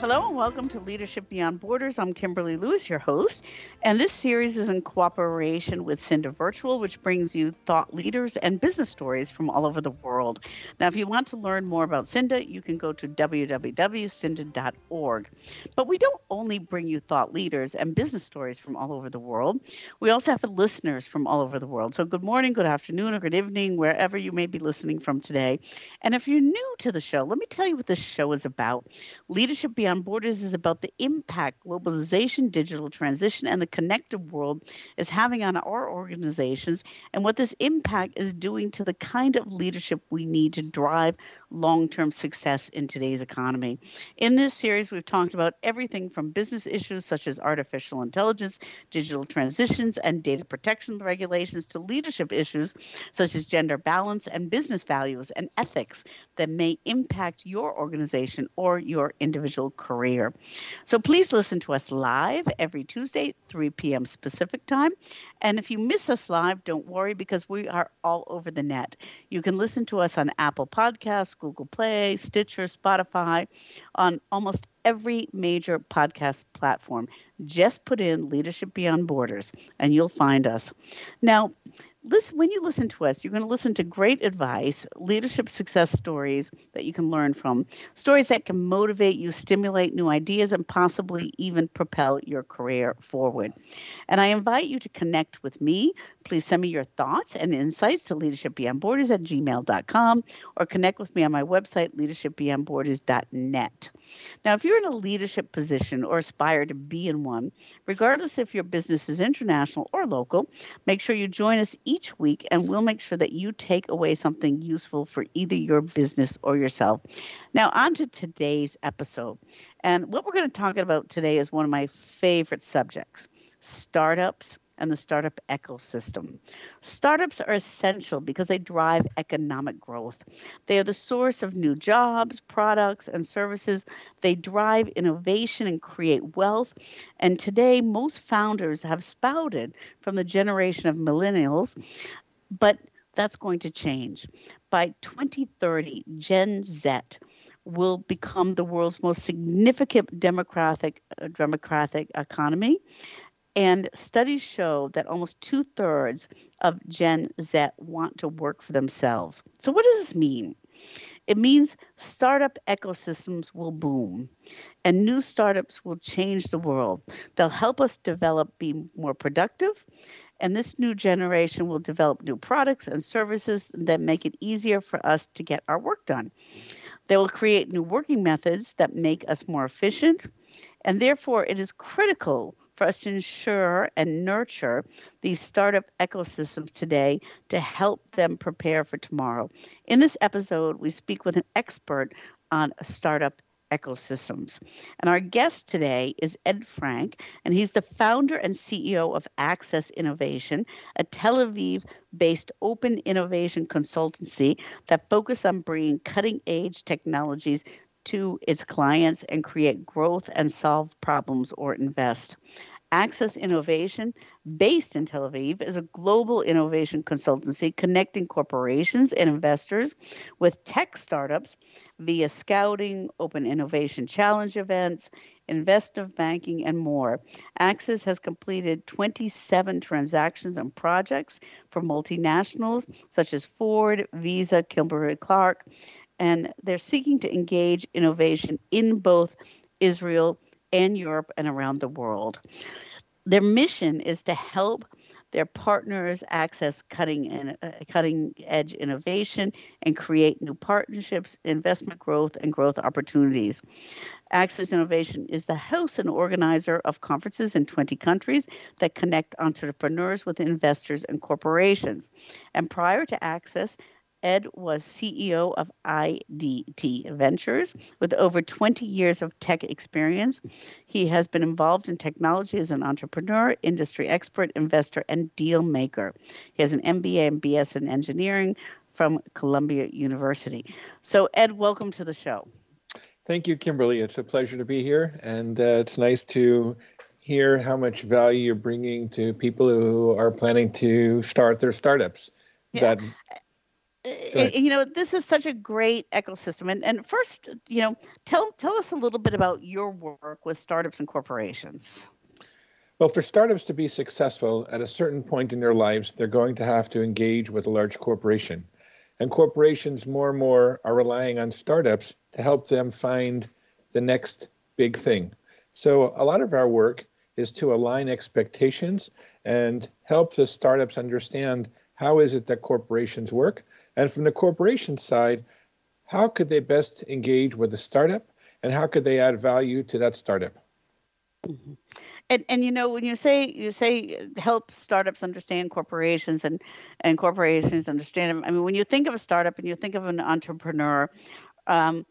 Hello and welcome to Leadership Beyond Borders. I'm Kimberly Lewis, your host, and this series is in cooperation with Cinda Virtual, which brings you thought leaders and business stories from all over the world. Now, if you want to learn more about Cinda, you can go to www.cinda.org. But we don't only bring you thought leaders and business stories from all over the world, we also have listeners from all over the world. So, good morning, good afternoon, or good evening, wherever you may be listening from today. And if you're new to the show, let me tell you what this show is about. Leadership Beyond Borders is about the impact globalization, digital transition, and the connected world is having on our organizations and what this impact is doing to the kind of leadership we need to drive long term success in today's economy. In this series, we've talked about everything from business issues such as artificial intelligence, digital transitions, and data protection regulations to leadership issues such as gender balance and business values and ethics that may impact your organization or your individual career. So please listen to us live every Tuesday, 3 p.m. Pacific time. And if you miss us live, don't worry because we are all over the net. You can listen to us on Apple Podcasts, Google Play, Stitcher, Spotify, on almost every major podcast platform. Just put in Leadership Beyond Borders and you'll find us. Now, listen when you listen to us you're going to listen to great advice leadership success stories that you can learn from stories that can motivate you stimulate new ideas and possibly even propel your career forward and i invite you to connect with me please send me your thoughts and insights to leadershipbeyondborders at gmail.com or connect with me on my website leadershipbeyondborders.net now, if you're in a leadership position or aspire to be in one, regardless if your business is international or local, make sure you join us each week and we'll make sure that you take away something useful for either your business or yourself. Now, on to today's episode. And what we're going to talk about today is one of my favorite subjects startups and the startup ecosystem. Startups are essential because they drive economic growth. They are the source of new jobs, products, and services. They drive innovation and create wealth. And today, most founders have spouted from the generation of millennials, but that's going to change. By 2030, Gen Z will become the world's most significant democratic uh, democratic economy and studies show that almost two thirds of Gen Z want to work for themselves. So, what does this mean? It means startup ecosystems will boom and new startups will change the world. They'll help us develop, be more productive, and this new generation will develop new products and services that make it easier for us to get our work done. They will create new working methods that make us more efficient, and therefore it is critical for us to ensure and nurture these startup ecosystems today to help them prepare for tomorrow. In this episode, we speak with an expert on startup ecosystems. And our guest today is Ed Frank, and he's the founder and CEO of Axis Innovation, a Tel Aviv based open innovation consultancy that focuses on bringing cutting edge technologies to its clients and create growth and solve problems or invest. Axis Innovation, based in Tel Aviv, is a global innovation consultancy connecting corporations and investors with tech startups via scouting, open innovation challenge events, investment banking, and more. Axis has completed 27 transactions and projects for multinationals such as Ford, Visa, Kimberly Clark, and they're seeking to engage innovation in both Israel and Europe and around the world. Their mission is to help their partners access cutting and uh, cutting edge innovation and create new partnerships, investment growth, and growth opportunities. Axis Innovation is the host and organizer of conferences in 20 countries that connect entrepreneurs with investors and corporations. And prior to Axis, Ed was CEO of IDT Ventures with over 20 years of tech experience. He has been involved in technology as an entrepreneur, industry expert, investor, and deal maker. He has an MBA and BS in engineering from Columbia University. So, Ed, welcome to the show. Thank you, Kimberly. It's a pleasure to be here, and uh, it's nice to hear how much value you're bringing to people who are planning to start their startups. Yeah. That you know this is such a great ecosystem. And, and first you know tell tell us a little bit about your work with startups and corporations. Well for startups to be successful at a certain point in their lives they're going to have to engage with a large corporation. And corporations more and more are relying on startups to help them find the next big thing. So a lot of our work is to align expectations and help the startups understand how is it that corporations work and from the corporation side how could they best engage with the startup and how could they add value to that startup mm-hmm. and and you know when you say you say help startups understand corporations and and corporations understand them i mean when you think of a startup and you think of an entrepreneur um,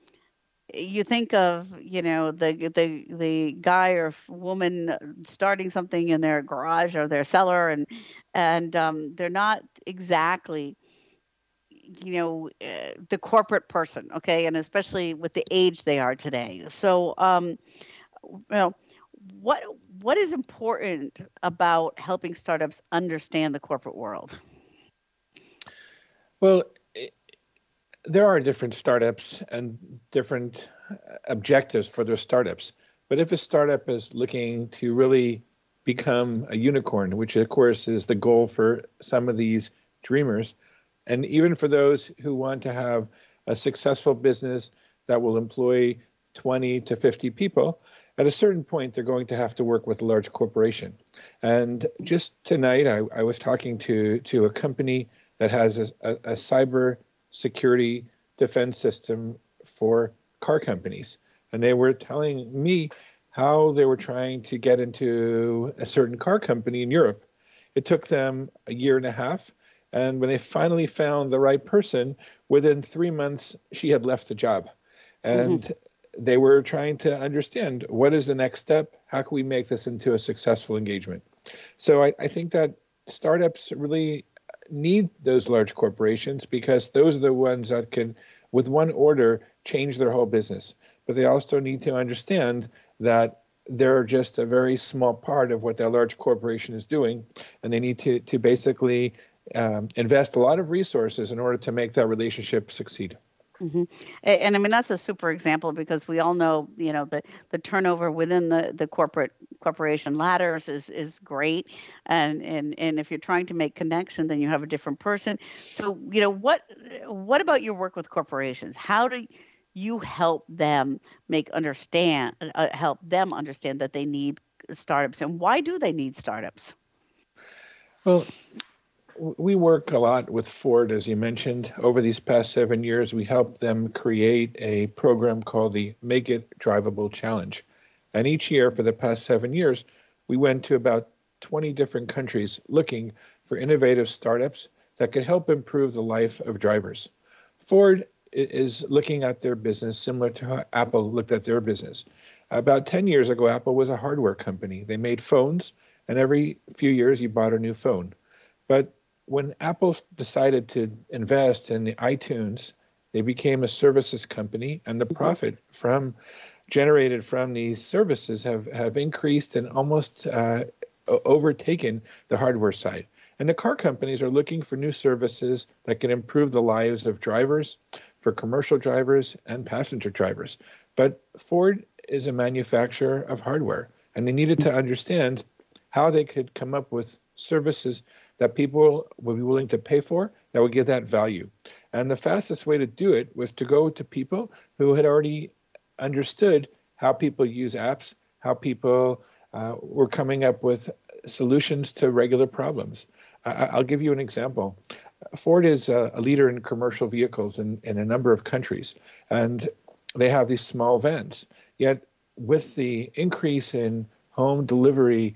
you think of you know the the the guy or woman starting something in their garage or their cellar and and um, they're not exactly you know uh, the corporate person okay and especially with the age they are today so um you know what what is important about helping startups understand the corporate world well there are different startups and different uh, objectives for their startups. But if a startup is looking to really become a unicorn, which of course is the goal for some of these dreamers, and even for those who want to have a successful business that will employ 20 to 50 people, at a certain point they're going to have to work with a large corporation. And just tonight, I, I was talking to to a company that has a, a, a cyber security defense system for car companies. And they were telling me how they were trying to get into a certain car company in Europe. It took them a year and a half. And when they finally found the right person, within three months, she had left the job. And mm-hmm. they were trying to understand what is the next step? How can we make this into a successful engagement? So I, I think that startups really need those large corporations because those are the ones that can, with one order, change their whole business. But they also need to understand that they're just a very small part of what that large corporation is doing, and they need to to basically um, invest a lot of resources in order to make that relationship succeed. Mm-hmm. And, and, I mean that's a super example because we all know you know the the turnover within the the corporate corporation ladders is is great, and and and if you're trying to make connection, then you have a different person. So you know what what about your work with corporations? How do you help them make understand uh, help them understand that they need startups and why do they need startups? Well, we work a lot with Ford, as you mentioned. Over these past seven years, we helped them create a program called the Make It Drivable Challenge. And each year for the past seven years, we went to about 20 different countries looking for innovative startups that could help improve the life of drivers. Ford is looking at their business similar to how Apple looked at their business. About 10 years ago, Apple was a hardware company. They made phones, and every few years you bought a new phone. But when Apple decided to invest in the iTunes, they became a services company, and the profit from generated from these services have have increased and almost uh, overtaken the hardware side. And the car companies are looking for new services that can improve the lives of drivers, for commercial drivers and passenger drivers. But Ford is a manufacturer of hardware, and they needed to understand how they could come up with services that people would be willing to pay for that would give that value. And the fastest way to do it was to go to people who had already understood how people use apps, how people uh, were coming up with solutions to regular problems. I- will give you an example. Ford is a, a, leader in commercial vehicles in, in a number of countries, and they have these small vans. Yet, with the increase in home delivery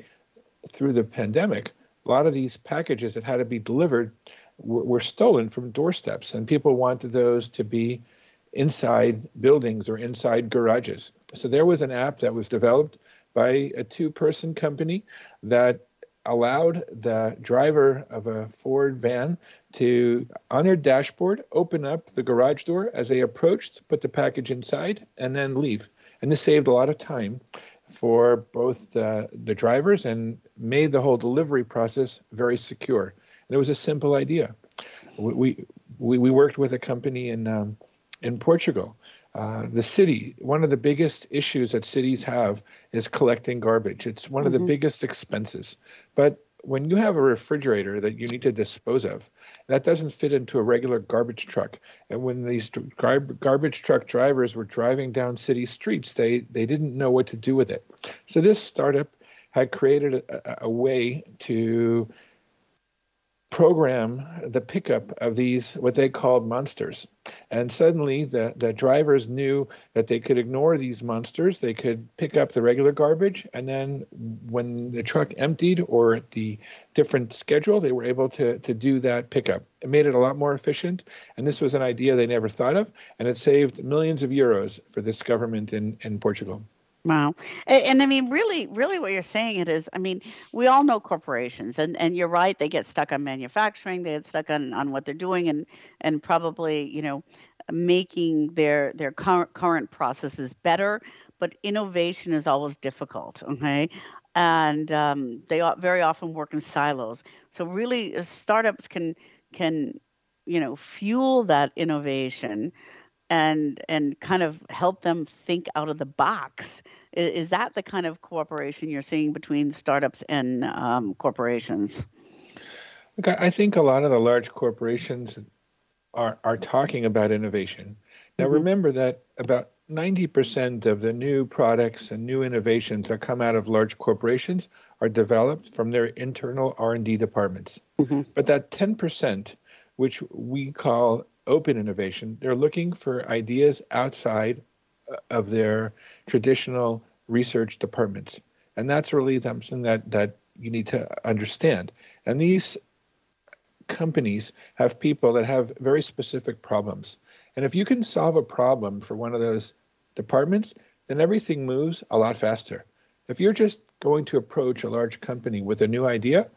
through the pandemic, a lot of these packages that had to be delivered were, were stolen from doorsteps, and people wanted those to be inside buildings or inside garages. So there was an app that was developed by a two person company that allowed the driver of a Ford van to, on their dashboard, open up the garage door as they approached, put the package inside, and then leave. And this saved a lot of time for both the, the drivers and made the whole delivery process very secure. And it was a simple idea. We, we, we worked with a company in, um, in Portugal uh, the city, one of the biggest issues that cities have is collecting garbage. It's one mm-hmm. of the mm-hmm. biggest expenses. But when you have a refrigerator that you need to dispose of, that doesn't fit into a regular garbage truck. And when these gar- garbage truck drivers were driving down city streets, they, they didn't know what to do with it. So this startup had created a, a way to program the pickup of these what they called monsters. And suddenly the, the drivers knew that they could ignore these monsters. They could pick up the regular garbage and then when the truck emptied or the different schedule they were able to, to do that pickup. It made it a lot more efficient and this was an idea they never thought of and it saved millions of euros for this government in, in portugal Wow. And, and, I mean, really, really what you're saying it is, I mean, we all know corporations and, and you're right. They get stuck on manufacturing. They get stuck on, on what they're doing and, and probably, you know, making their, their current, current processes better. But innovation is always difficult. Okay. And um, they very often work in silos. So really uh, startups can, can, you know, fuel that innovation and and kind of help them think out of the box. Is, is that the kind of cooperation you're seeing between startups and um, corporations? Look, I think a lot of the large corporations are are talking about innovation. Now, mm-hmm. remember that about 90% of the new products and new innovations that come out of large corporations are developed from their internal R&D departments. Mm-hmm. But that 10%, which we call open innovation. They're looking for ideas outside uh, of their traditional research departments. And that's really something that, that you need to understand. And these companies have people that have very specific problems. And if you can solve a problem for one of those departments, then everything moves a lot faster. If you're just going to approach a large company with a new idea,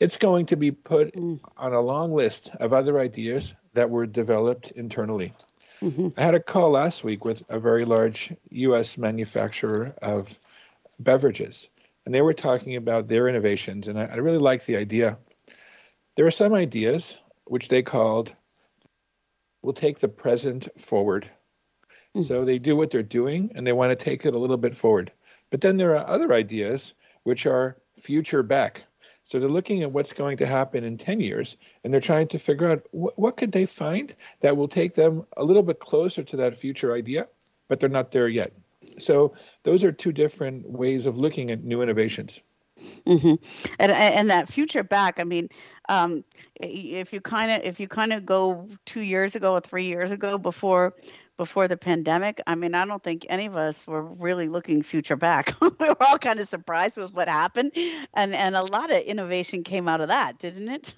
it's going to be put mm. on a long list of other ideas that were developed internally. Mm-hmm. I had a call last week with a very large US manufacturer of beverages, and they were talking about their innovations, and I, I really like the idea. There are some ideas which they called will take the present forward. Mm-hmm. So they do what they're doing and they want to take it a little bit forward. But then there are other ideas which are future back. So they're looking at what's going to happen in 10 years and they're trying to figure out wh- what could they find that will take them a little bit closer to that future idea, but they're not there yet. So those are two different ways of looking at new innovations. Mm-hmm. And and that future back, I mean, um, if you kind of if you kind of go two years ago or three years ago before before the pandemic, I mean, I don't think any of us were really looking future back. we were all kind of surprised with what happened, and and a lot of innovation came out of that, didn't it?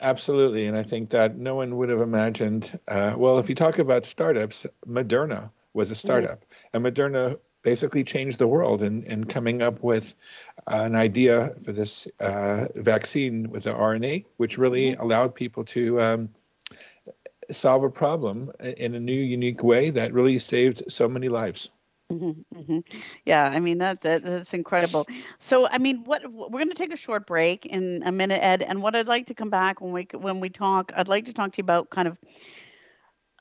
Absolutely, and I think that no one would have imagined. Uh, well, if you talk about startups, Moderna was a mm-hmm. startup, mm-hmm. and Moderna basically changed the world in, in coming up with an idea for this uh, vaccine with the RNA, which really mm-hmm. allowed people to um, solve a problem in a new, unique way that really saved so many lives. Mm-hmm, mm-hmm. Yeah, I mean that's that, that's incredible. So, I mean, what we're going to take a short break in a minute, Ed, and what I'd like to come back when we when we talk, I'd like to talk to you about kind of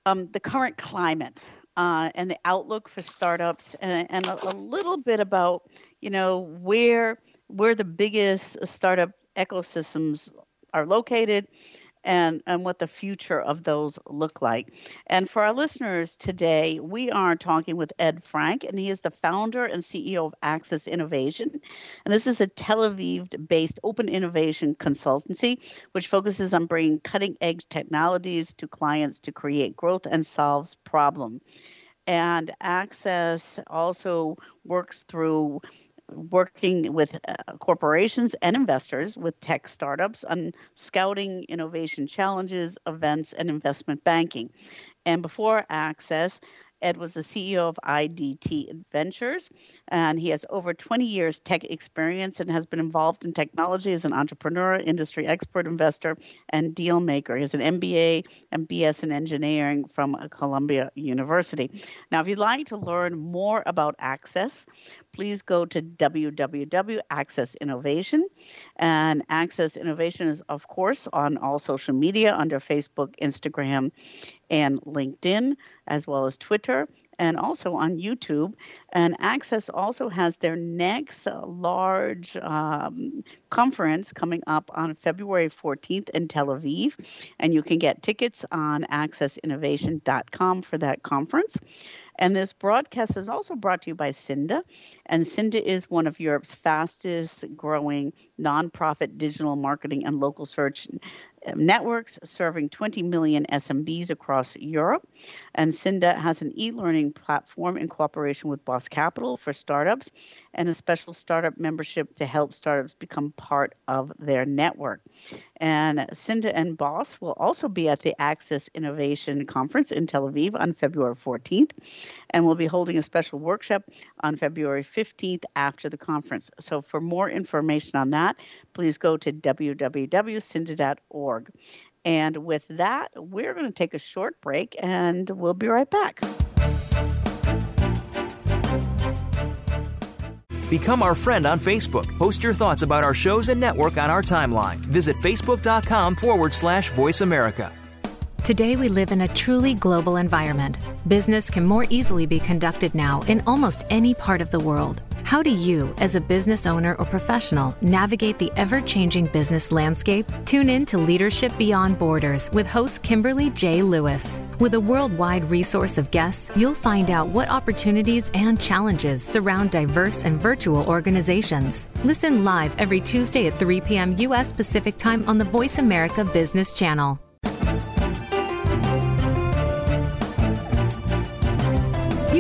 um, the current climate uh, and the outlook for startups, and, and a, a little bit about you know where where the biggest startup ecosystems are located and, and what the future of those look like. And for our listeners today, we are talking with Ed Frank, and he is the founder and CEO of Axis Innovation. And this is a Tel Aviv based open innovation consultancy, which focuses on bringing cutting edge technologies to clients to create growth and solves problem. And Axis also works through working with uh, corporations and investors with tech startups on scouting innovation challenges, events, and investment banking. And before Axis, Ed was the CEO of IDT Ventures, and he has over 20 years tech experience and has been involved in technology as an entrepreneur, industry expert, investor, and deal maker. He has an MBA and BS in engineering from uh, Columbia University. Now, if you'd like to learn more about Axis, please go to www Axis Innovation. And Axis Innovation is, of course, on all social media under Facebook, Instagram, and LinkedIn, as well as Twitter and also on YouTube. And Axis also has their next large um, conference coming up on February 14th in Tel Aviv. And you can get tickets on axisinnovation.com for that conference. And this broadcast is also brought to you by Cinda. And Cinda is one of Europe's fastest growing nonprofit digital marketing and local search networks serving 20 million SMBs across Europe. And Cinda has an e learning platform in cooperation with Boss Capital for startups and a special startup membership to help startups become part of their network. And Cinda and Boss will also be at the Axis Innovation Conference in Tel Aviv on February 14th. And we'll be holding a special workshop on February 15th after the conference. So for more information on that, please go to www.cinda.org. And with that, we're going to take a short break and we'll be right back. Become our friend on Facebook. Post your thoughts about our shows and network on our timeline. Visit facebook.com forward slash voice America. Today, we live in a truly global environment. Business can more easily be conducted now in almost any part of the world. How do you, as a business owner or professional, navigate the ever changing business landscape? Tune in to Leadership Beyond Borders with host Kimberly J. Lewis. With a worldwide resource of guests, you'll find out what opportunities and challenges surround diverse and virtual organizations. Listen live every Tuesday at 3 p.m. U.S. Pacific Time on the Voice America Business Channel.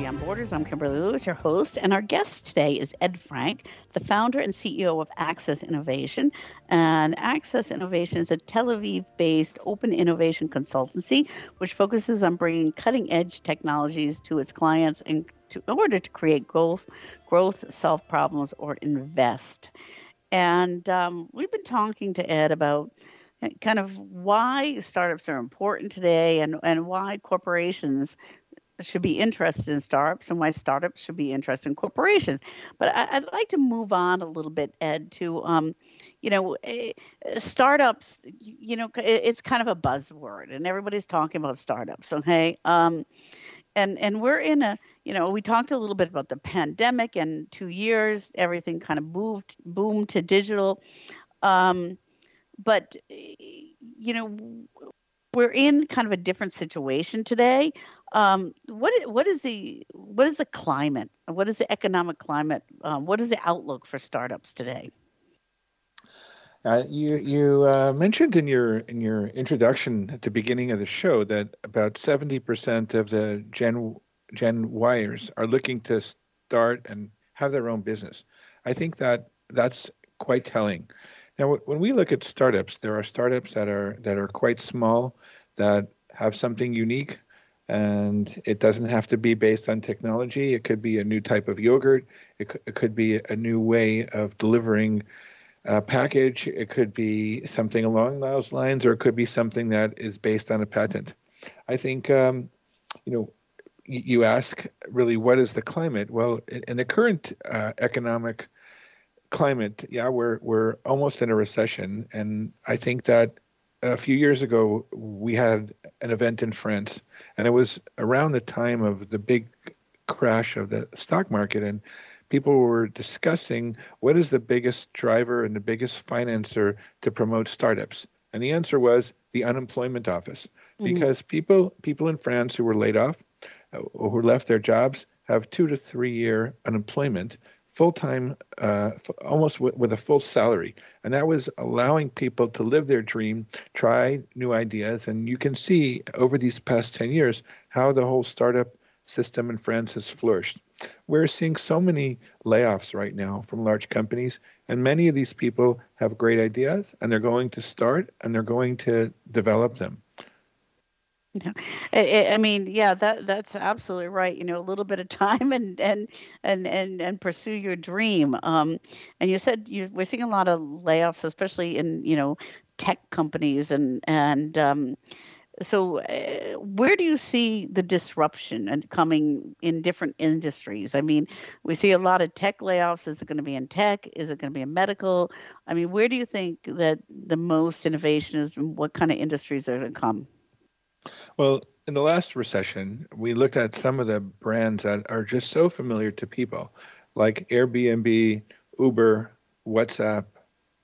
Beyond Borders. I'm Kimberly Lewis, your host, and our guest today is Ed Frank, the founder and CEO of Axis Innovation. And Axis Innovation is a Tel Aviv based open innovation consultancy which focuses on bringing cutting edge technologies to its clients in, to, in order to create growth, growth, solve problems, or invest. And um, we've been talking to Ed about kind of why startups are important today and, and why corporations should be interested in startups and why startups should be interested in corporations. But I, would like to move on a little bit, Ed, to um, you know, eh, startups. You know, it's kind of a buzzword, and everybody's talking about startups. Okay. Um, and and we're in a you know we talked a little bit about the pandemic and two years everything kind of moved boomed to digital um, but eh, you know we're in kind of a different situation today. Um, what what is the what is the climate? What is the economic climate? Um, what is the outlook for startups today? Uh, you you uh, mentioned in your in your introduction at the beginning of the show that about seventy percent of the Gen Gen Yers are looking to start and have their own business. I think that that's quite telling. Now, when we look at startups, there are startups that are that are quite small, that have something unique, and it doesn't have to be based on technology. It could be a new type of yogurt. It could, it could be a new way of delivering a package. It could be something along those lines, or it could be something that is based on a patent. I think, um, you know, you ask really what is the climate? Well, in the current uh, economic climate, yeah, we're we're almost in a recession, and I think that a few years ago we had an event in France, and it was around the time of the big crash of the stock market, and people were discussing what is the biggest driver and the biggest financer to promote startups, and the answer was the unemployment office, mm-hmm. because people people in France who were laid off, uh, who left their jobs, have two to three year unemployment full time, uh, almost w- with a full salary. And that was allowing people to live their dream, try new ideas. And you can see over these past 10 years how the whole startup system in France has flourished. We're seeing so many layoffs right now from large companies, and many of these people have great ideas and they're going to start and they're going to develop them. Yeah, I, mean, yeah, that that's absolutely right. You know, a little bit of time and and and and and pursue your dream. Um, and you said you we're seeing a lot of layoffs, especially in you know tech companies and and um, so uh, where do you see the disruption and coming in different industries i mean we see a lot of tech layoffs is it going to be in tech is it going to be in medical i mean where do you think that the most innovation is and what kind of industries are going to come well, in the last recession, we looked at some of the brands that are just so familiar to people, like Airbnb, Uber, WhatsApp,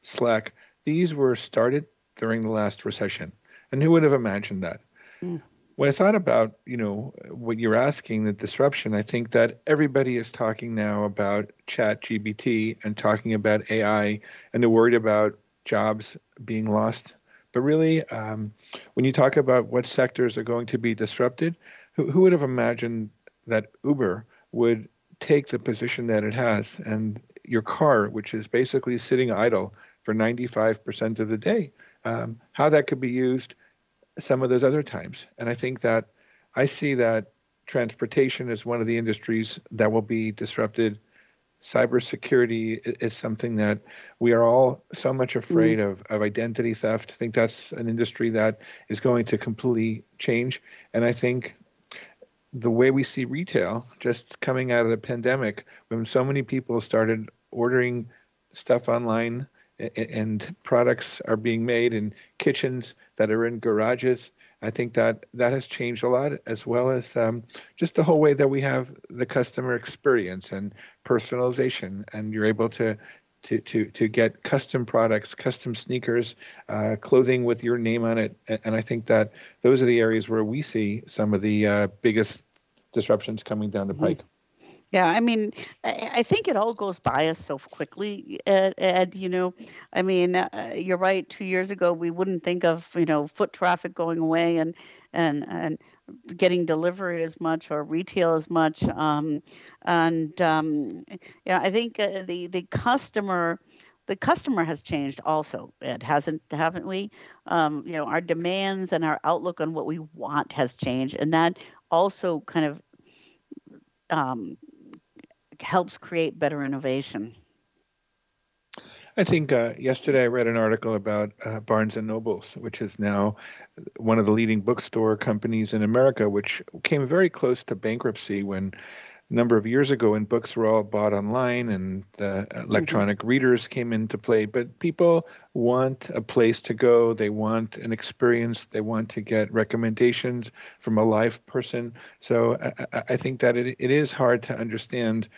Slack. These were started during the last recession. And who would have imagined that? Mm. When I thought about, you know, what you're asking, the disruption, I think that everybody is talking now about ChatGPT and talking about AI and they're worried about jobs being lost but really, um, when you talk about what sectors are going to be disrupted, who, who would have imagined that Uber would take the position that it has and your car, which is basically sitting idle for 95% of the day, um, how that could be used some of those other times. And I think that I see that transportation is one of the industries that will be disrupted cybersecurity is something that we are all so much afraid mm. of, of identity theft. I think that's an industry that is going to completely change. And I think the way we see retail just coming out of the pandemic, when so many people started ordering stuff online and products are being made in kitchens that are in garages I think that that has changed a lot, as well as um, just the whole way that we have the customer experience and personalization, and you're able to to to to get custom products, custom sneakers, uh, clothing with your name on it, and I think that those are the areas where we see some of the uh, biggest disruptions coming down the mm-hmm. Yeah, I mean, I, think it all goes by us so quickly, Ed. Ed you know, I mean, uh, you're right. Two years ago, we wouldn't think of you know foot traffic going away and and and getting delivery as much or retail as much. Um, and um, yeah, I think uh, the the customer the customer has changed also it hasn't haven't we um, you know our demands and our outlook on what we want has changed and that also kind of um, helps create better innovation? I think uh, yesterday I read an article about uh, Barnes and Nobles, which is now one of the leading bookstore companies in America, which came very close to bankruptcy when a number of years ago when books were all bought online and uh, electronic mm-hmm. readers came into play. But people want a place to go. They want an experience. They want to get recommendations from a live person. So I, I think that it, it is hard to understand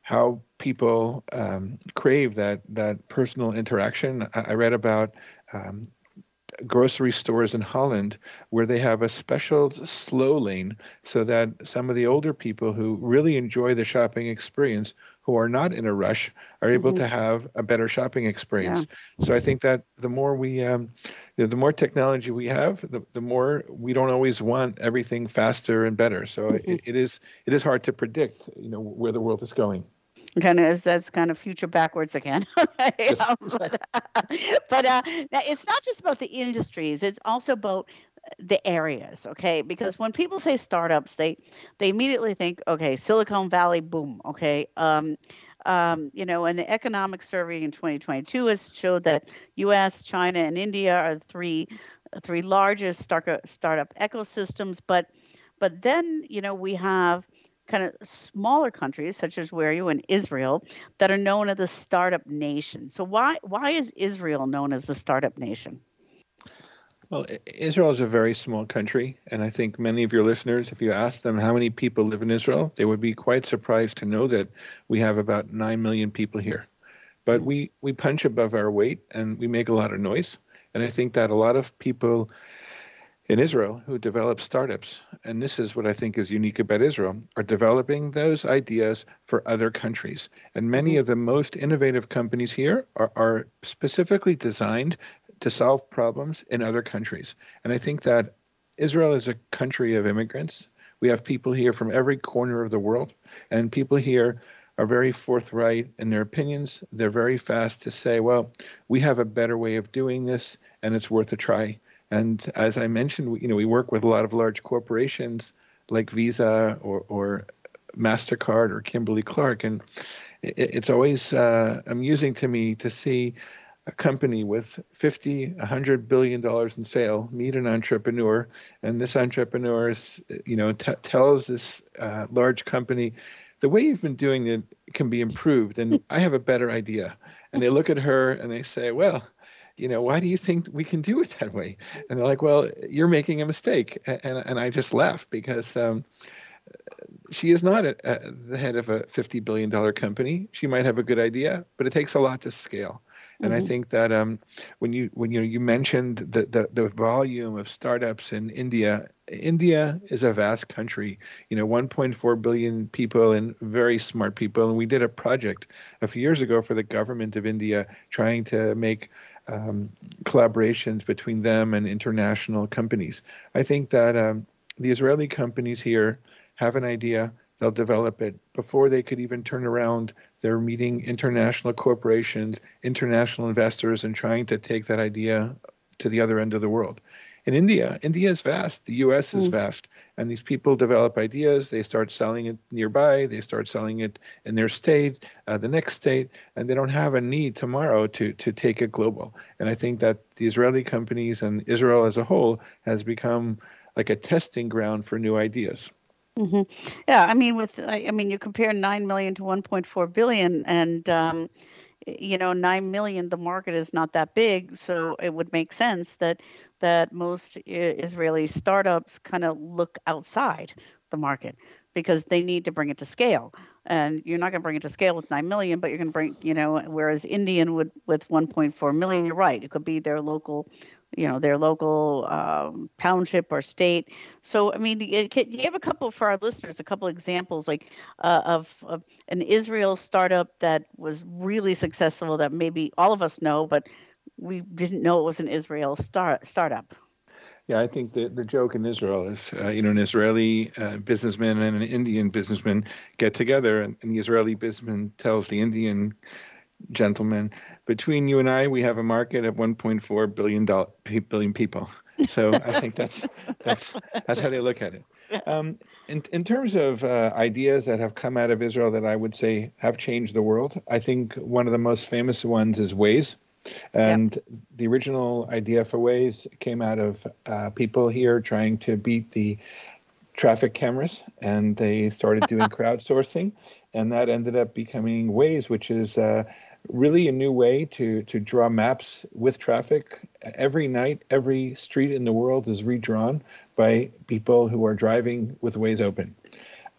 how people um, crave that that personal interaction. I, I read about um, grocery stores in Holland where they have a special slow lane so that some of the older people who really enjoy the shopping experience who are not in a rush are able mm-hmm. to have a better shopping experience. Yeah. So I think that the more we um, you know, the more technology we have, the, the more we don't always want everything faster and better. So mm-hmm. it, it is it is hard to predict, you know, where the world is going kind of that's kind of future backwards again. um, but uh, it's not just about the industries; it's also about the areas okay? Because when people say startups they they immediately think okay silicon valley boom okay? Um, um, you know and the economic survey in 2022 has showed that us china and india are the three three largest startup startup ecosystems but but then you know we have kind of smaller countries such as where you in Israel that are known as the startup nation. So why why is Israel known as the startup nation? Well, Israel is a very small country, and I think many of your listeners, if you ask them how many people live in Israel, they would be quite surprised to know that we have about nine million people here. But we we punch above our weight, and we make a lot of noise. And I think that a lot of people in Israel who develop startups, and this is what I think is unique about Israel, are developing those ideas for other countries. And many mm-hmm. of the most innovative companies here are, are specifically designed to solve problems in other countries. And I think that Israel is a country of immigrants. We have people here from every corner of the world, and people here are very forthright in their opinions. They're very fast to say, well, we have a better way of doing this, and it's worth a try. And as I mentioned, we, you know, we work with a lot of large corporations like Visa or, or Mastercard or Kimberly Clark, and it, it's always uh, amusing to me to see a company with 50, 100 billion dollars in sale meet an entrepreneur, and this entrepreneur, is, you know, t- tells this uh, large company, the way you've been doing it can be improved, and I have a better idea. And they look at her and they say, well you know, why do you think we can do it that way? And they're like, well, you're making a mistake. And, and I just laugh because um, she is not a, a, the head of a $50 billion company. She might have a good idea, but it takes a lot to scale. And mm-hmm. I think that um, when you when you you mentioned the, the the volume of startups in India, India is a vast country. You know, 1.4 billion people and very smart people. And we did a project a few years ago for the government of India trying to make um, collaborations between them and international companies. I think that um, the Israeli companies here have an idea, they'll develop it before they could even turn around. They're meeting international corporations, international investors, and trying to take that idea to the other end of the world in India, India is vast. The U.S. is mm. vast, and these people develop ideas. They start selling it nearby. They start selling it in their state, uh, the next state, and they don't have a need tomorrow to to take it global. And I think that the Israeli companies and Israel as a whole has become like a testing ground for new ideas. Mm-hmm. Yeah, I mean, with I, I, mean, you compare nine million to one point four billion, and um, you know, nine million. The market is not that big, so it would make sense that that most Israeli startups kind of look outside the market because they need to bring it to scale. And you're not going to bring it to scale with 9 million, but you're going to bring, you know, whereas Indian would with 1.4 million, you're right. It could be their local, you know, their local um, township or state. So, I mean, do you have a couple for our listeners, a couple examples like uh, of, of an Israel startup that was really successful that maybe all of us know, but we didn't know it was an Israel start startup. Yeah, I think the, the joke in Israel is, uh, you know, an Israeli uh, businessman and an Indian businessman get together, and, and, the Israeli businessman tells the Indian gentleman, between you and I, we have a market of 1.4 billion dollar, billion people. So I think that's that's that's how they look at it. Um, in in terms of uh, ideas that have come out of Israel that I would say have changed the world, I think one of the most famous ones is Waze. And yep. the original idea for Waze came out of uh, people here trying to beat the traffic cameras, and they started doing crowdsourcing, and that ended up becoming Waze, which is uh, really a new way to to draw maps with traffic. Every night, every street in the world is redrawn by people who are driving with Waze open.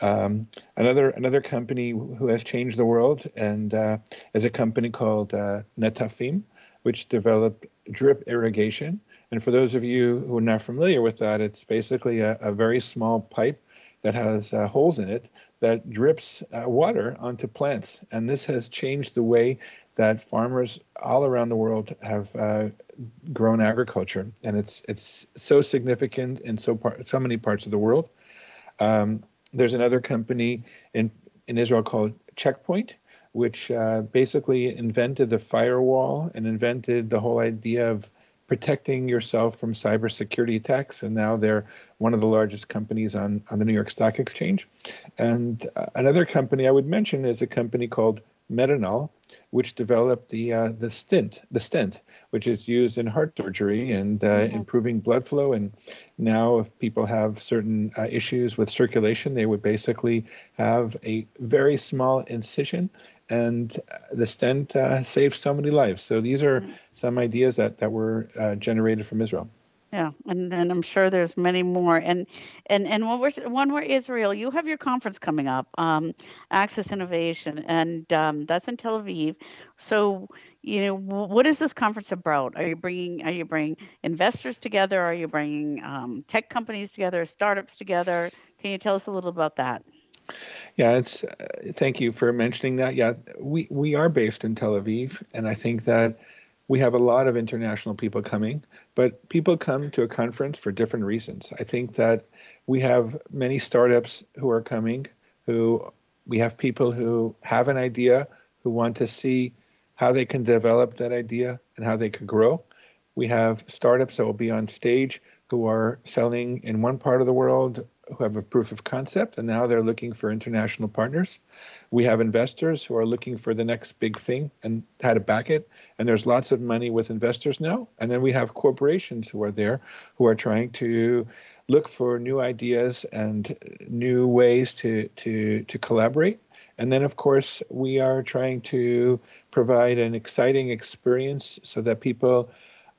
Um, another another company who has changed the world and uh, is a company called uh, Netafim, which developed drip irrigation. And for those of you who are not familiar with that, it's basically a, a very small pipe that has uh, holes in it that drips uh, water onto plants. And this has changed the way that farmers all around the world have uh, grown agriculture. And it's it's so significant in so par- so many parts of the world. Um, there's another company in in Israel called Checkpoint, which uh, basically invented the firewall and invented the whole idea of protecting yourself from cybersecurity attacks. And now they're one of the largest companies on, on the New York Stock Exchange. And uh, another company I would mention is a company called Medinol, which developed the uh, the stent, the stent, which is used in heart surgery and uh, mm-hmm. improving blood flow. And now, if people have certain uh, issues with circulation, they would basically have a very small incision and the stent uh, saved so many lives. So these are mm-hmm. some ideas that that were uh, generated from Israel. Yeah, and, and I'm sure there's many more. And and and when we're when we're Israel, you have your conference coming up, um, Axis Innovation, and um, that's in Tel Aviv. So you know, what is this conference about? Are you bringing are you bringing investors together? Are you bringing um, tech companies together, startups together? Can you tell us a little about that? Yeah, it's. Uh, thank you for mentioning that. Yeah, we we are based in Tel Aviv, and I think that we have a lot of international people coming, but people come to a conference for different reasons. I think that we have many startups who are coming, who we have people who have an idea, who want to see how they can develop that idea and how they could grow. We have startups that will be on stage who are selling in one part of the world who have a proof of concept and now they're looking for international partners. We have investors who are looking for the next big thing and how to back it. And there's lots of money with investors now. And then we have corporations who are there who are trying to look for new ideas and new ways to to to collaborate. And then, of course, we are trying to provide an exciting experience so that people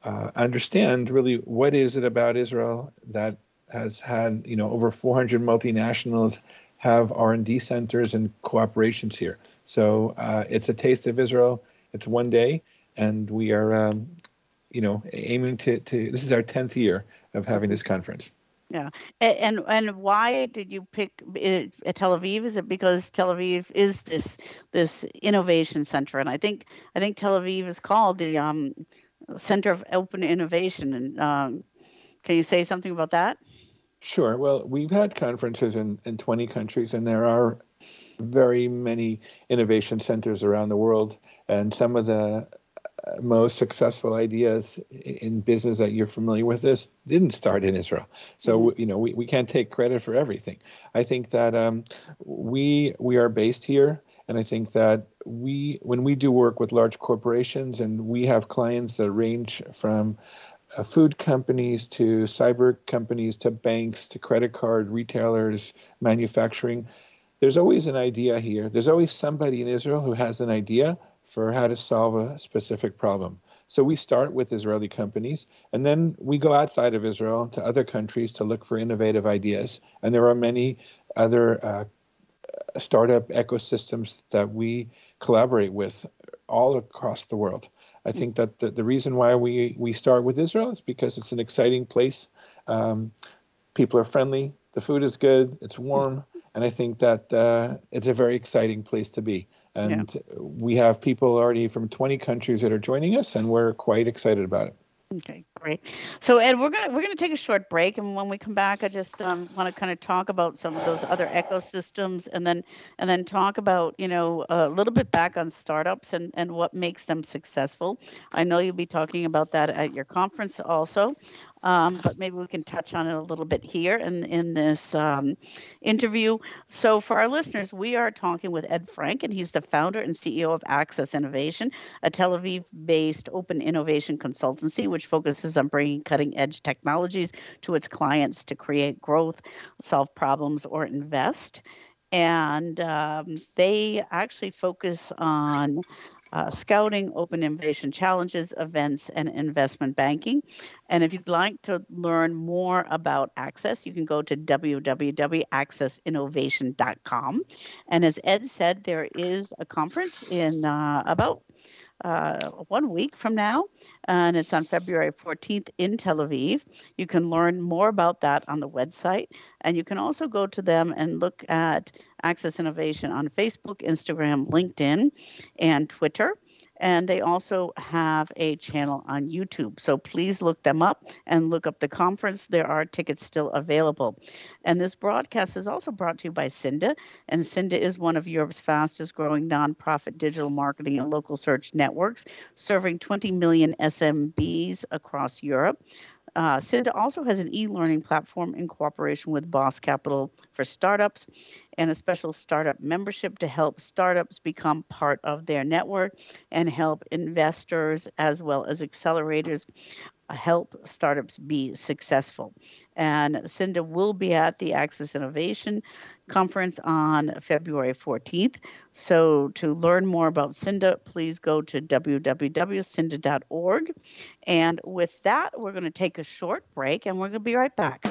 uh, understand really what is it about Israel that has had you know over 400 multinationals have R&D centers and cooperations here. So uh, it's a taste of Israel. It's one day, and we are um, you know aiming to, to this is our 10th year of having this conference. Yeah, and and why did you pick it, Tel Aviv? Is it because Tel Aviv is this this innovation center, and I think I think Tel Aviv is called the um, center of open innovation. And um, can you say something about that? Sure. Well, we've had conferences in, in 20 countries, and there are very many innovation centers around the world. And some of the uh, most successful ideas in business that you're familiar with this didn't start in Israel. So mm-hmm. you know we, we can't take credit for everything. I think that um, we we are based here, and I think that we when we do work with large corporations and we have clients that range from uh, food companies to cyber companies to banks to credit card retailers, manufacturing. There's always an idea here. There's always somebody in Israel who has an idea for how to solve a specific problem. So we start with Israeli companies, and then we go outside of Israel to other countries to look for innovative ideas. And there are many other uh, startup ecosystems that we collaborate with all across the world. I think that the, the reason why we, we start with Israel is because it's an exciting place. Um, people are friendly, the food is good, it's warm, and I think that uh, it's a very exciting place to be. And yeah. we have people already from 20 countries that are joining us, and we're quite excited about it. Okay, great. So Ed, we're gonna we're gonna take a short break, and when we come back, I just um, want to kind of talk about some of those other ecosystems, and then and then talk about you know a little bit back on startups and and what makes them successful. I know you'll be talking about that at your conference also um, but maybe we can touch on it a little bit here in in this um, interview. So, for our listeners, we are talking with Ed Frank, and he's the founder and CEO of Axis Innovation, a Tel Aviv-based open innovation consultancy which focuses on bringing cutting-edge technologies to its clients to create growth, solve problems, or invest and um, they actually focus on uh, scouting, open innovation challenges, events, and investment banking. And if you'd like to learn more about Axis, you can go to www.axisinnovation.com. And as Ed said, there is a conference in uh, about uh, one week from now, and it's on February 14th in Tel Aviv. You can learn more about that on the website, and you can also go to them and look at Axis Innovation on Facebook, Instagram, LinkedIn, and Twitter. And they also have a channel on YouTube. So please look them up and look up the conference. There are tickets still available. And this broadcast is also brought to you by Cinda. And Cinda is one of Europe's fastest growing nonprofit digital marketing and local search networks, serving 20 million SMBs across Europe. Uh, also has an e learning platform in cooperation with Boss Capital for startups and a special startup membership to help startups become part of their network and help investors as well as accelerators help startups be successful. And Cinda will be at the Axis Innovation Conference on February 14th. So, to learn more about Cinda, please go to www.cinda.org. And with that, we're going to take a short break and we're going to be right back.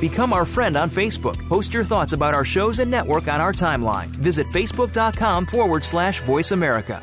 Become our friend on Facebook. Post your thoughts about our shows and network on our timeline. Visit facebook.com forward slash voice America.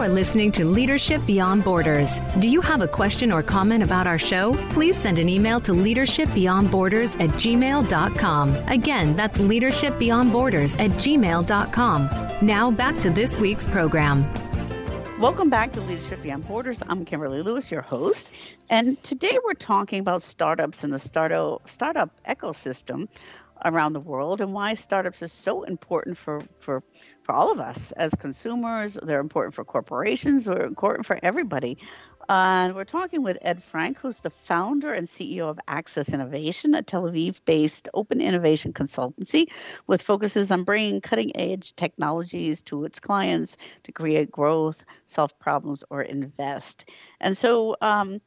You are listening to Leadership Beyond Borders. Do you have a question or comment about our show? Please send an email to leadershipbeyondborders at gmail.com. Again, that's leadershipbeyondborders at gmail.com. Now back to this week's program. Welcome back to Leadership Beyond Borders. I'm Kimberly Lewis, your host. And today we're talking about startups and the startup, startup ecosystem around the world and why startups are so important for, for for all of us as consumers. They're important for corporations. They're important for everybody. and we're talking with Ed Frank, who's the founder and CEO of Axis Innovation, a Tel Aviv based open innovation consultancy with focuses on bringing cutting edge technologies to its clients to create growth, solve problems, or invest. And so, um,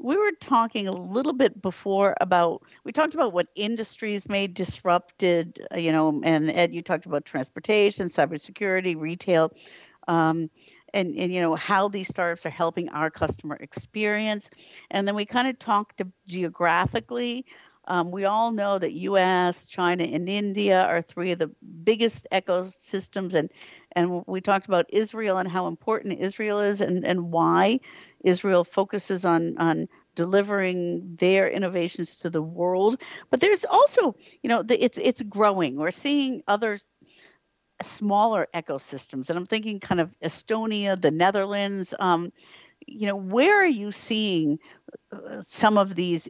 we were talking a little bit before about we talked about what industries may disrupted uh, you know and ed you talked about transportation cybersecurity retail um, and, and you know how these startups are helping our customer experience. And then we kind of talked geographically. Um, we all know that us china and india are three of the biggest ecosystems and and we talked about israel and how important israel is and, and why Israel focuses on on delivering their innovations to the world. But there's also, you know, the, it's it's growing. We're seeing other smaller ecosystems, and I'm thinking kind of Estonia, the Netherlands. Um, you know, where are you seeing uh, some of these?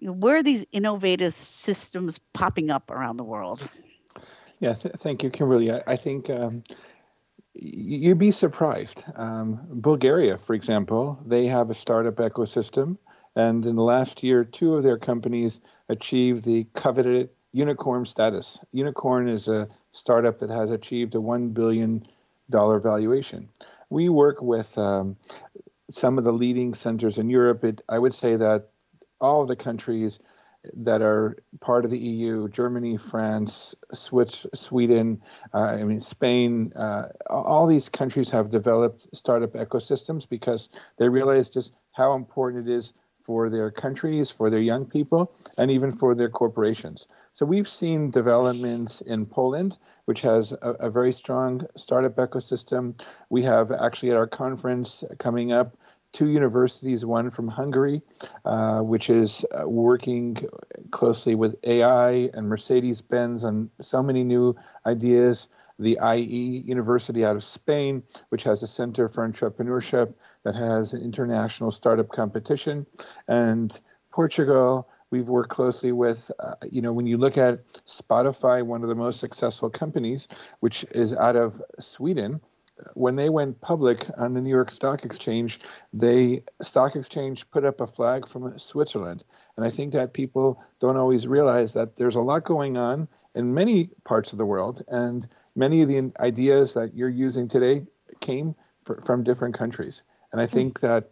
Where are these innovative systems popping up around the world? Yeah, th- thank you, Kimberly. I, I think um, you'd be surprised. Um, Bulgaria, for example, they have a startup ecosystem, and in the last year, two of their companies achieved the coveted unicorn status. Unicorn is a startup that has achieved a one billion dollar valuation. We work with um, some of the leading centers in Europe. It, I would say that all of the countries that are part of the EU, Germany, France, Swiss, Sweden, uh, I mean Spain, uh, all these countries have developed startup ecosystems because they realize just how important it is for their countries, for their young people, and even for their corporations. So we've seen developments in Poland, which has a, a very strong startup ecosystem. We have actually at our conference coming up two universities, one from Hungary, uh, which is uh, working closely with AI and Mercedes Benz on so many new ideas. The IE University out of Spain, which has a center for entrepreneurship that has an international startup competition. And Portugal, we've worked closely with, uh, you know, when you look at Spotify, one of the most successful companies, which is out of Sweden, when they went public on the New York Stock Exchange, they stock exchange put up a flag from Switzerland, and I think that people don't always realize that there's a lot going on in many parts of the world, and many of the ideas that you're using today came for, from different countries. And I think that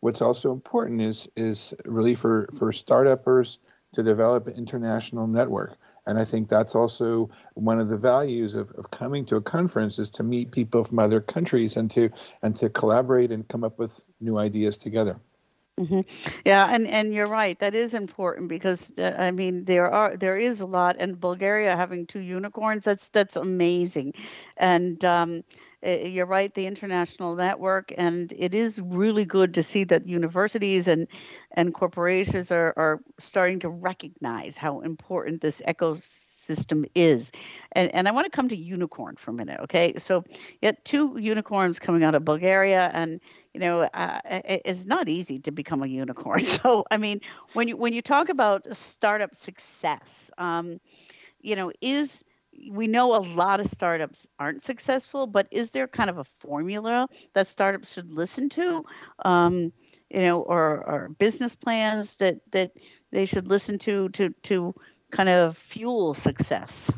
what's also important is is really for for startuppers to develop an international network and I think that's also one of the values of, of coming to a conference is to meet people from other countries and to and to collaborate and come up with new ideas together. Mm-hmm. Yeah, and and you're right. That is important because uh, I mean there are there is a lot, and Bulgaria having two unicorns that's that's amazing, and um, you're right. The international network, and it is really good to see that universities and and corporations are are starting to recognize how important this ecosystem is. And, and I want to come to unicorn for a minute, okay? So you two unicorns coming out of Bulgaria, and you know, uh, it's not easy to become a unicorn. So I mean, when you when you talk about startup success, um, you know, is we know a lot of startups aren't successful, but is there kind of a formula that startups should listen to? Um, you know, or, or business plans that that they should listen to to to kind of fuel success?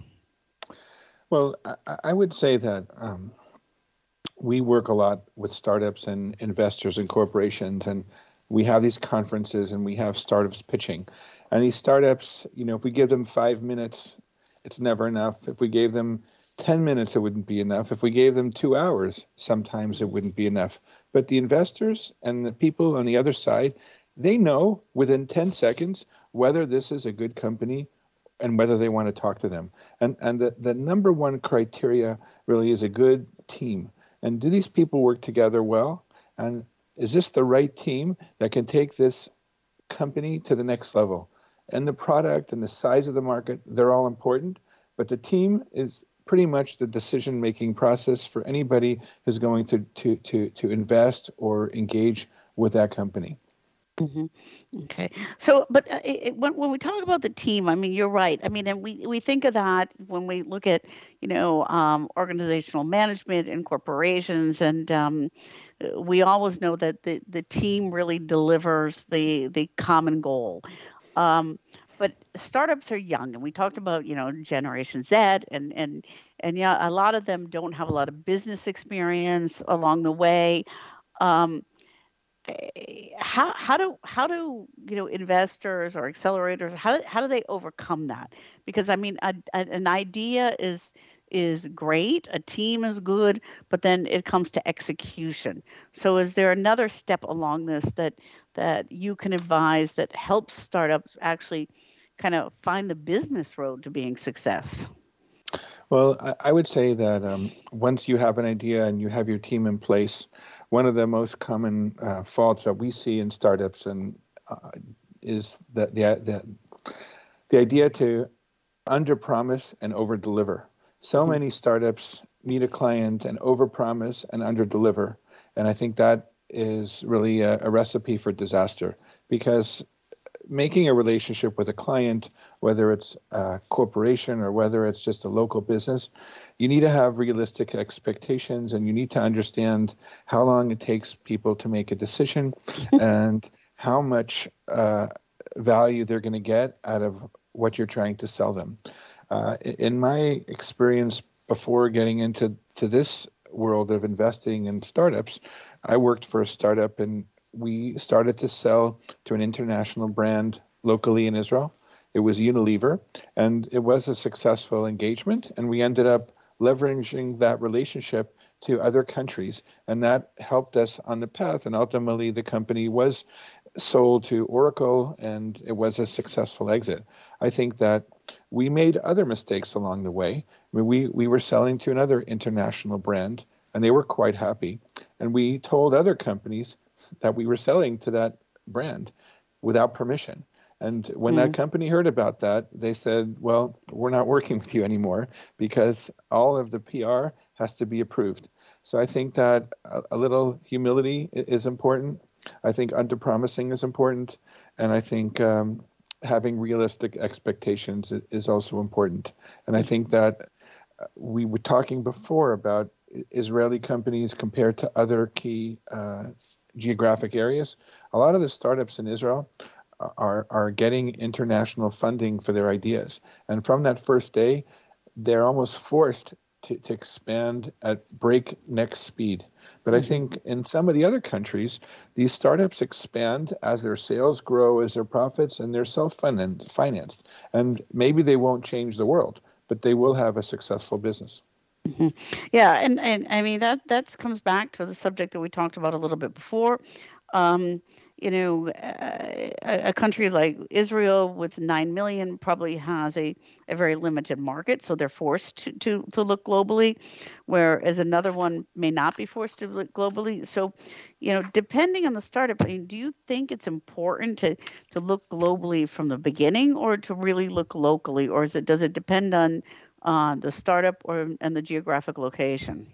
Well, I, I would say that um, we work a lot with startups and investors and corporations, and we have these conferences and we have startups pitching. And these startups, you know, if we give them five minutes, it's never enough. If we gave them 10 minutes, it wouldn't be enough. If we gave them two hours, sometimes it wouldn't be enough. But the investors and the people on the other side, they know within 10 seconds whether this is a good company and whether they want to talk to them. And, and the, the number one criteria really is a good team. And do these people work together well? And is this the right team that can take this company to the next level? And the product and the size of the market, they're all important, but the team is pretty much the decision making process for anybody who's going to, to, to, to invest or engage with that company. Mm-hmm. Okay. So, but uh, it, when, when we talk about the team, I mean, you're right. I mean, and we, we think of that when we look at, you know, um, organizational management and corporations. And um, we always know that the, the team really delivers the, the common goal. Um, but startups are young and we talked about you know generation z and and and yeah a lot of them don't have a lot of business experience along the way. Um, eh, how how do how do you know investors or accelerators how do, how do they overcome that? Because i mean a, a, an idea is is great a team is good but then it comes to execution. So is there another step along this that that you can advise that helps startups actually kind of find the business road to being success? Well, I, I would say that um, once you have an idea and you have your team in place, one of the most common uh, faults that we see in startups and uh, is that the, the the idea to under promise and over deliver. So mm-hmm. many startups meet a client and over promise and under deliver, and I think that is really a, a recipe for disaster because making a relationship with a client, whether it's a corporation or whether it's just a local business, you need to have realistic expectations and you need to understand how long it takes people to make a decision and how much uh, value they're going to get out of what you're trying to sell them. Uh, in my experience before getting into to this world of investing in startups, I worked for a startup and we started to sell to an international brand locally in Israel. It was Unilever, and it was a successful engagement. And we ended up leveraging that relationship to other countries, and that helped us on the path. And ultimately, the company was sold to Oracle, and it was a successful exit. I think that we made other mistakes along the way. I mean, we we were selling to another international brand, and they were quite happy. And we told other companies that we were selling to that brand without permission. And when mm that company heard about that, they said, well, we're not working with you anymore because all of the PR has to be approved. So I think that a, a little humility is important. I think under promising is important. And I think um, having realistic expectations is also important. And I think that uh, we were talking before about Israeli companies compared to other key uh, geographic areas. A lot of the startups in Israel are, are getting international funding for their ideas. And from that first day, they're almost forced to, to expand at breakneck speed. But I mm-hmm. think in some of the other countries, these startups expand as their sales grow, as their profits, and they're self financed. And maybe they won't change the world, but they will have a successful business. Mm-hmm. Yeah, and, and I mean that that comes back to the subject that we talked about a little bit before. Um, you know, uh, a, country like Israel with 9 million probably has a, a very limited market, so they're forced to, to, to look globally, whereas another one may not be forced to look globally. So, you know, depending on the startup, I mean, do you think it's important to, to look globally from the beginning or to really look locally, or is it, does it depend on uh, the startup or and the geographic location?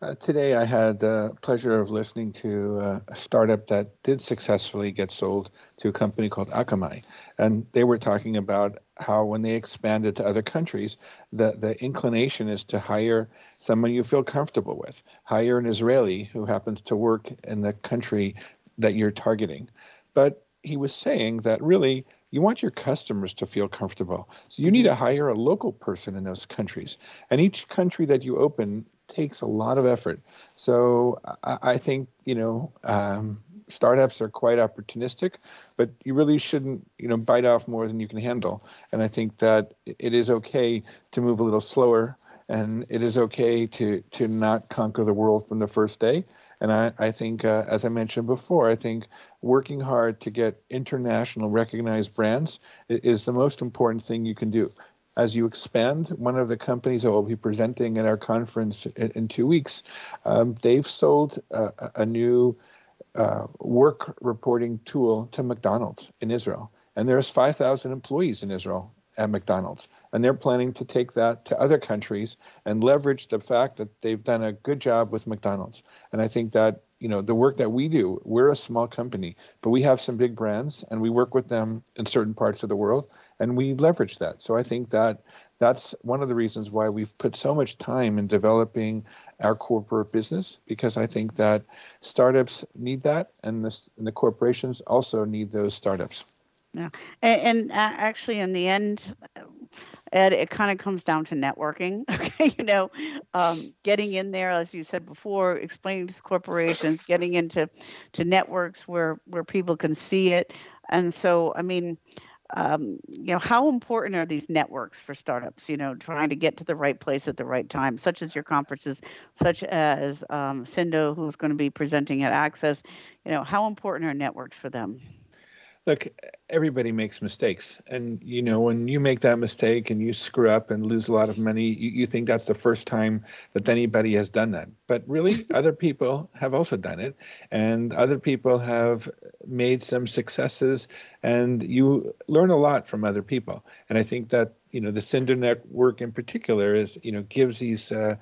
Uh, today, I had the pleasure of listening to uh, a startup that did successfully get sold to a company called Akamai. And they were talking about how, when they expanded to other countries, the, the inclination is to hire someone you feel comfortable with, hire an Israeli who happens to work in the country that you're targeting. But he was saying that really, you want your customers to feel comfortable. So you need to hire a local person in those countries. And each country that you open takes a lot of effort. So I, I think you know um, startups are quite opportunistic, but you really shouldn't you know bite off more than you can handle. And I think that it is okay to move a little slower, and it is okay to to not conquer the world from the first day. And I, I think, uh, as I mentioned before, I think working hard to get international recognized brands is the most important thing you can do as you expand, one of the companies that will be presenting at our conference in, in two weeks, um, they've sold a, a new uh, work reporting tool to McDonald's in Israel. And there's 5,000 employees in Israel at McDonald's. And they're planning to take that to other countries and leverage the fact that they've done a good job with McDonald's. And I think that, you know, the work that we do, we're a small company, but we have some big brands and we work with them in certain parts of the world and we leverage that. So I think that that's one of the reasons why we've put so much time in developing our corporate business because I think that startups need that, and the, and the corporations also need those startups. Yeah, and, and uh, actually, in the end, Ed, it kind of comes down to networking. Okay, you know, um, getting in there, as you said before, explaining to corporations, getting into to networks where where people can see it, and so I mean, um, you know, how important are these networks for startups? You know, trying to get to the right place at the right time, such as your conferences, such as um, Sindo, who's going to be presenting at Axis. You know, how important are networks for them? Look, everybody makes mistakes. And, you know, when you make that mistake and you screw up and lose a lot of money, you, you think that's the first time that anybody has done that. But really, other people have also done it. And other people have made some successes. And you learn a lot from other people. And I think that, you know, the Sindo Network in particular is, you know, gives these uh,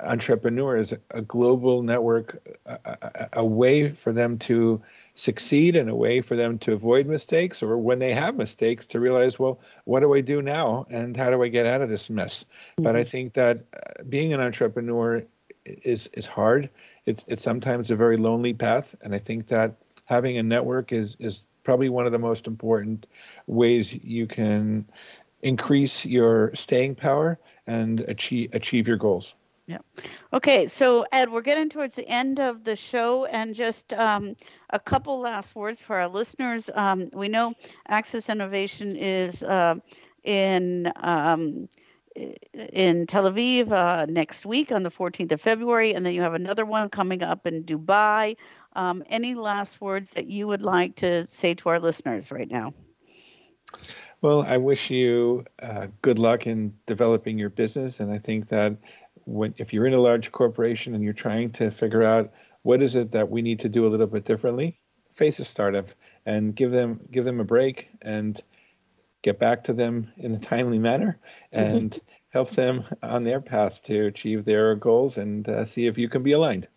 entrepreneurs a global network, a, a, way for them to succeed and a way for them to avoid mistakes or when they have mistakes to realize well what do i do now and how do i get out of this mess mm-hmm. but i mm-hmm. think that uh, being an entrepreneur is is hard it's it's sometimes a very lonely path and i think that having a network is is probably one of the most important ways you can increase your staying power and achieve achieve your goals yeah. Okay, so Ed, we're getting towards the end of the show, and just um, a couple last words for our listeners. Um, we know Axis Innovation is uh, in um, in Tel Aviv uh, next week on the 14th of February, and then you have another one coming up in Dubai. Um, any last words that you would like to say to our listeners right now? Well, I wish you uh, good luck in developing your business, and I think that when if you're in a large corporation and you're trying to figure out what is it that we need to do a little bit differently, face a startup and give them give them a break and get back to them in a timely manner and help them on their path to achieve their goals and uh, see if you can be aligned.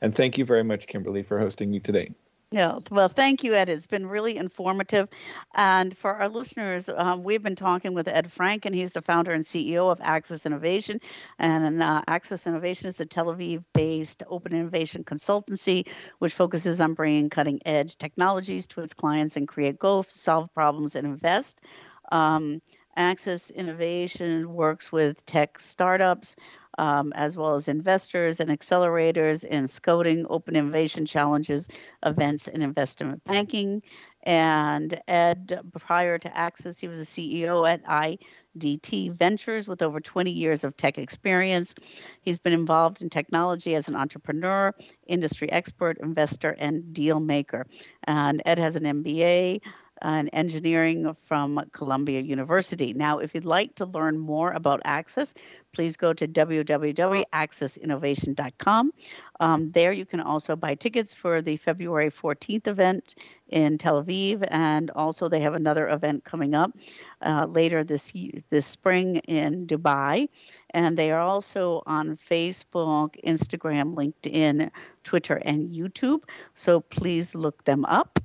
And thank you very much, Kimberly, for hosting me today. Yeah, well, thank you, Ed. It's been really informative. And for our listeners, um, we've been talking with Ed Frank, and he's the founder and CEO of Axis Innovation. And uh, Axis Innovation is a Tel Aviv based open innovation consultancy, which focuses on bringing cutting edge technologies to its clients and create goals, solve problems, and invest. Um, Axis Innovation works with tech startups um, as well as investors and accelerators in scouting open innovation challenges, events, and investment banking. And Ed, prior to Axis, he was a CEO at IDT Ventures with over 20 years of tech experience. He's been involved in technology as an entrepreneur, industry expert, investor, and deal maker. And Ed has an MBA and engineering from Columbia University. Now, if you'd like to learn more about Axis, please go to www.axisinnovation.com. Um, there, you can also buy tickets for the February 14th event in Tel Aviv, and also they have another event coming up uh, later this this spring in Dubai. And they are also on Facebook, Instagram, LinkedIn, Twitter, and YouTube. So please look them up.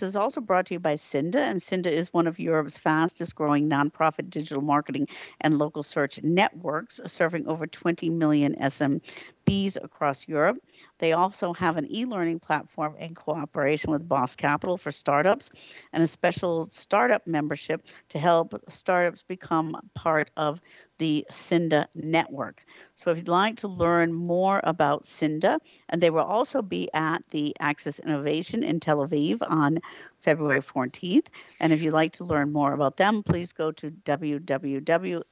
This is also brought to you by Cinda, and Cinda is one of Europe's fastest growing nonprofit digital marketing and local search networks, serving over 20 million SMBs across Europe. They also have an e learning platform in cooperation with Boss Capital for startups and a special startup membership to help startups become part of the Cinda network. So if you'd like to learn more about Cinda, and they will also be at the Axis Innovation in Tel Aviv on February 14th. And if you'd like to learn more about them, please go to www.cinda.org.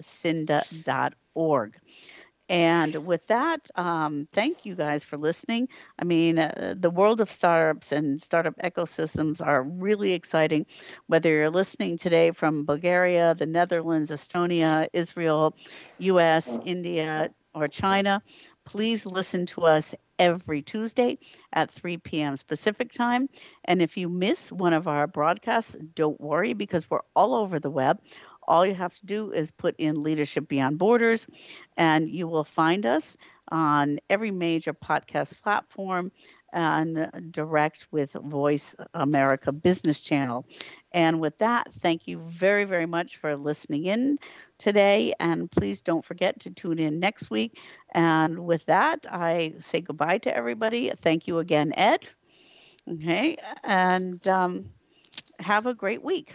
And with that, um, thank you guys for listening. I mean, uh, the world of startups and startup ecosystems are really exciting. Whether you're listening today from Bulgaria, the Netherlands, Estonia, Israel, US, India, or China, please listen to us every Tuesday at 3 p.m. Pacific time. And if you miss one of our broadcasts, don't worry because we're all over the web. All you have to do is put in Leadership Beyond Borders, and you will find us on every major podcast platform and direct with Voice America Business Channel. And with that, thank you very, very much for listening in today. And please don't forget to tune in next week. And with that, I say goodbye to everybody. Thank you again, Ed. Okay. And um, have a great week.